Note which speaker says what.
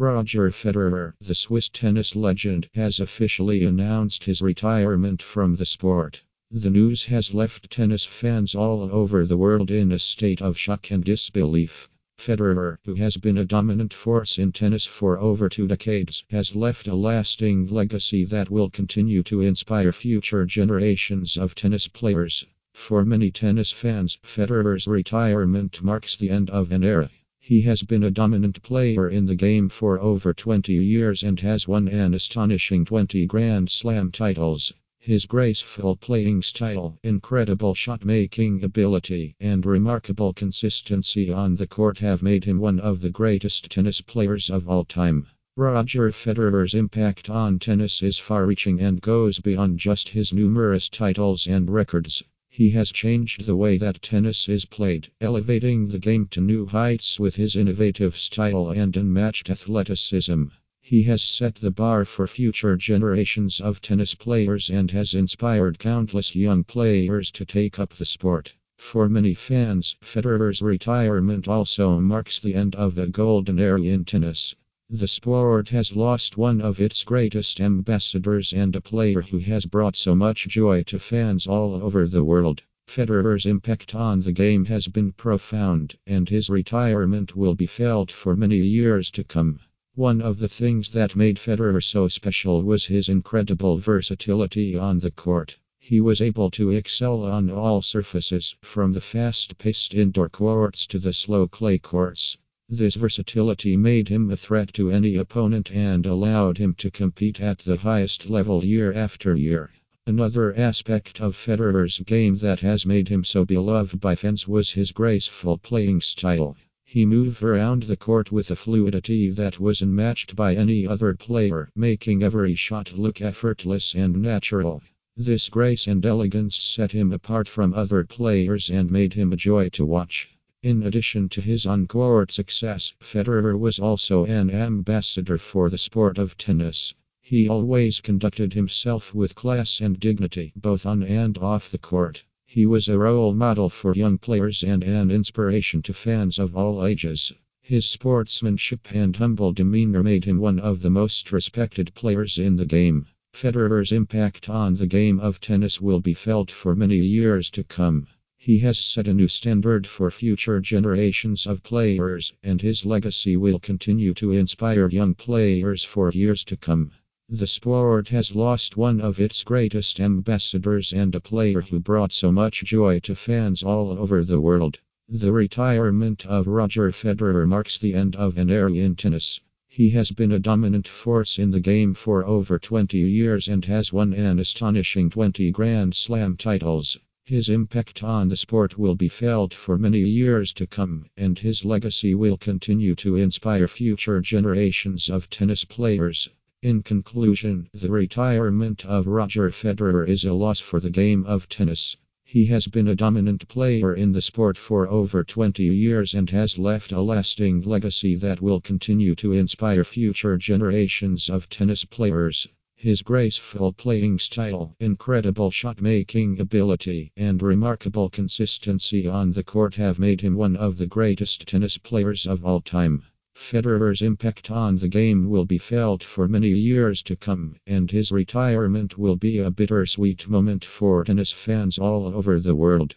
Speaker 1: Roger Federer, the Swiss tennis legend, has officially announced his retirement from the sport. The news has left tennis fans all over the world in a state of shock and disbelief. Federer, who has been a dominant force in tennis for over two decades, has left a lasting legacy that will continue to inspire future generations of tennis players. For many tennis fans, Federer's retirement marks the end of an era. He has been a dominant player in the game for over 20 years and has won an astonishing 20 Grand Slam titles. His graceful playing style, incredible shot making ability, and remarkable consistency on the court have made him one of the greatest tennis players of all time. Roger Federer's impact on tennis is far reaching and goes beyond just his numerous titles and records. He has changed the way that tennis is played, elevating the game to new heights with his innovative style and unmatched athleticism. He has set the bar for future generations of tennis players and has inspired countless young players to take up the sport. For many fans, Federer's retirement also marks the end of the golden era in tennis. The sport has lost one of its greatest ambassadors and a player who has brought so much joy to fans all over the world. Federer's impact on the game has been profound, and his retirement will be felt for many years to come. One of the things that made Federer so special was his incredible versatility on the court. He was able to excel on all surfaces, from the fast paced indoor courts to the slow clay courts. This versatility made him a threat to any opponent and allowed him to compete at the highest level year after year. Another aspect of Federer's game that has made him so beloved by fans was his graceful playing style. He moved around the court with a fluidity that was unmatched by any other player, making every shot look effortless and natural. This grace and elegance set him apart from other players and made him a joy to watch. In addition to his on-court success, Federer was also an ambassador for the sport of tennis. He always conducted himself with class and dignity, both on and off the court. He was a role model for young players and an inspiration to fans of all ages. His sportsmanship and humble demeanor made him one of the most respected players in the game. Federer's impact on the game of tennis will be felt for many years to come. He has set a new standard for future generations of players, and his legacy will continue to inspire young players for years to come. The sport has lost one of its greatest ambassadors and a player who brought so much joy to fans all over the world. The retirement of Roger Federer marks the end of an era in tennis. He has been a dominant force in the game for over 20 years and has won an astonishing 20 Grand Slam titles. His impact on the sport will be felt for many years to come, and his legacy will continue to inspire future generations of tennis players. In conclusion, the retirement of Roger Federer is a loss for the game of tennis. He has been a dominant player in the sport for over 20 years and has left a lasting legacy that will continue to inspire future generations of tennis players. His graceful playing style, incredible shot making ability, and remarkable consistency on the court have made him one of the greatest tennis players of all time. Federer's impact on the game will be felt for many years to come, and his retirement will be a bittersweet moment for tennis fans all over the world.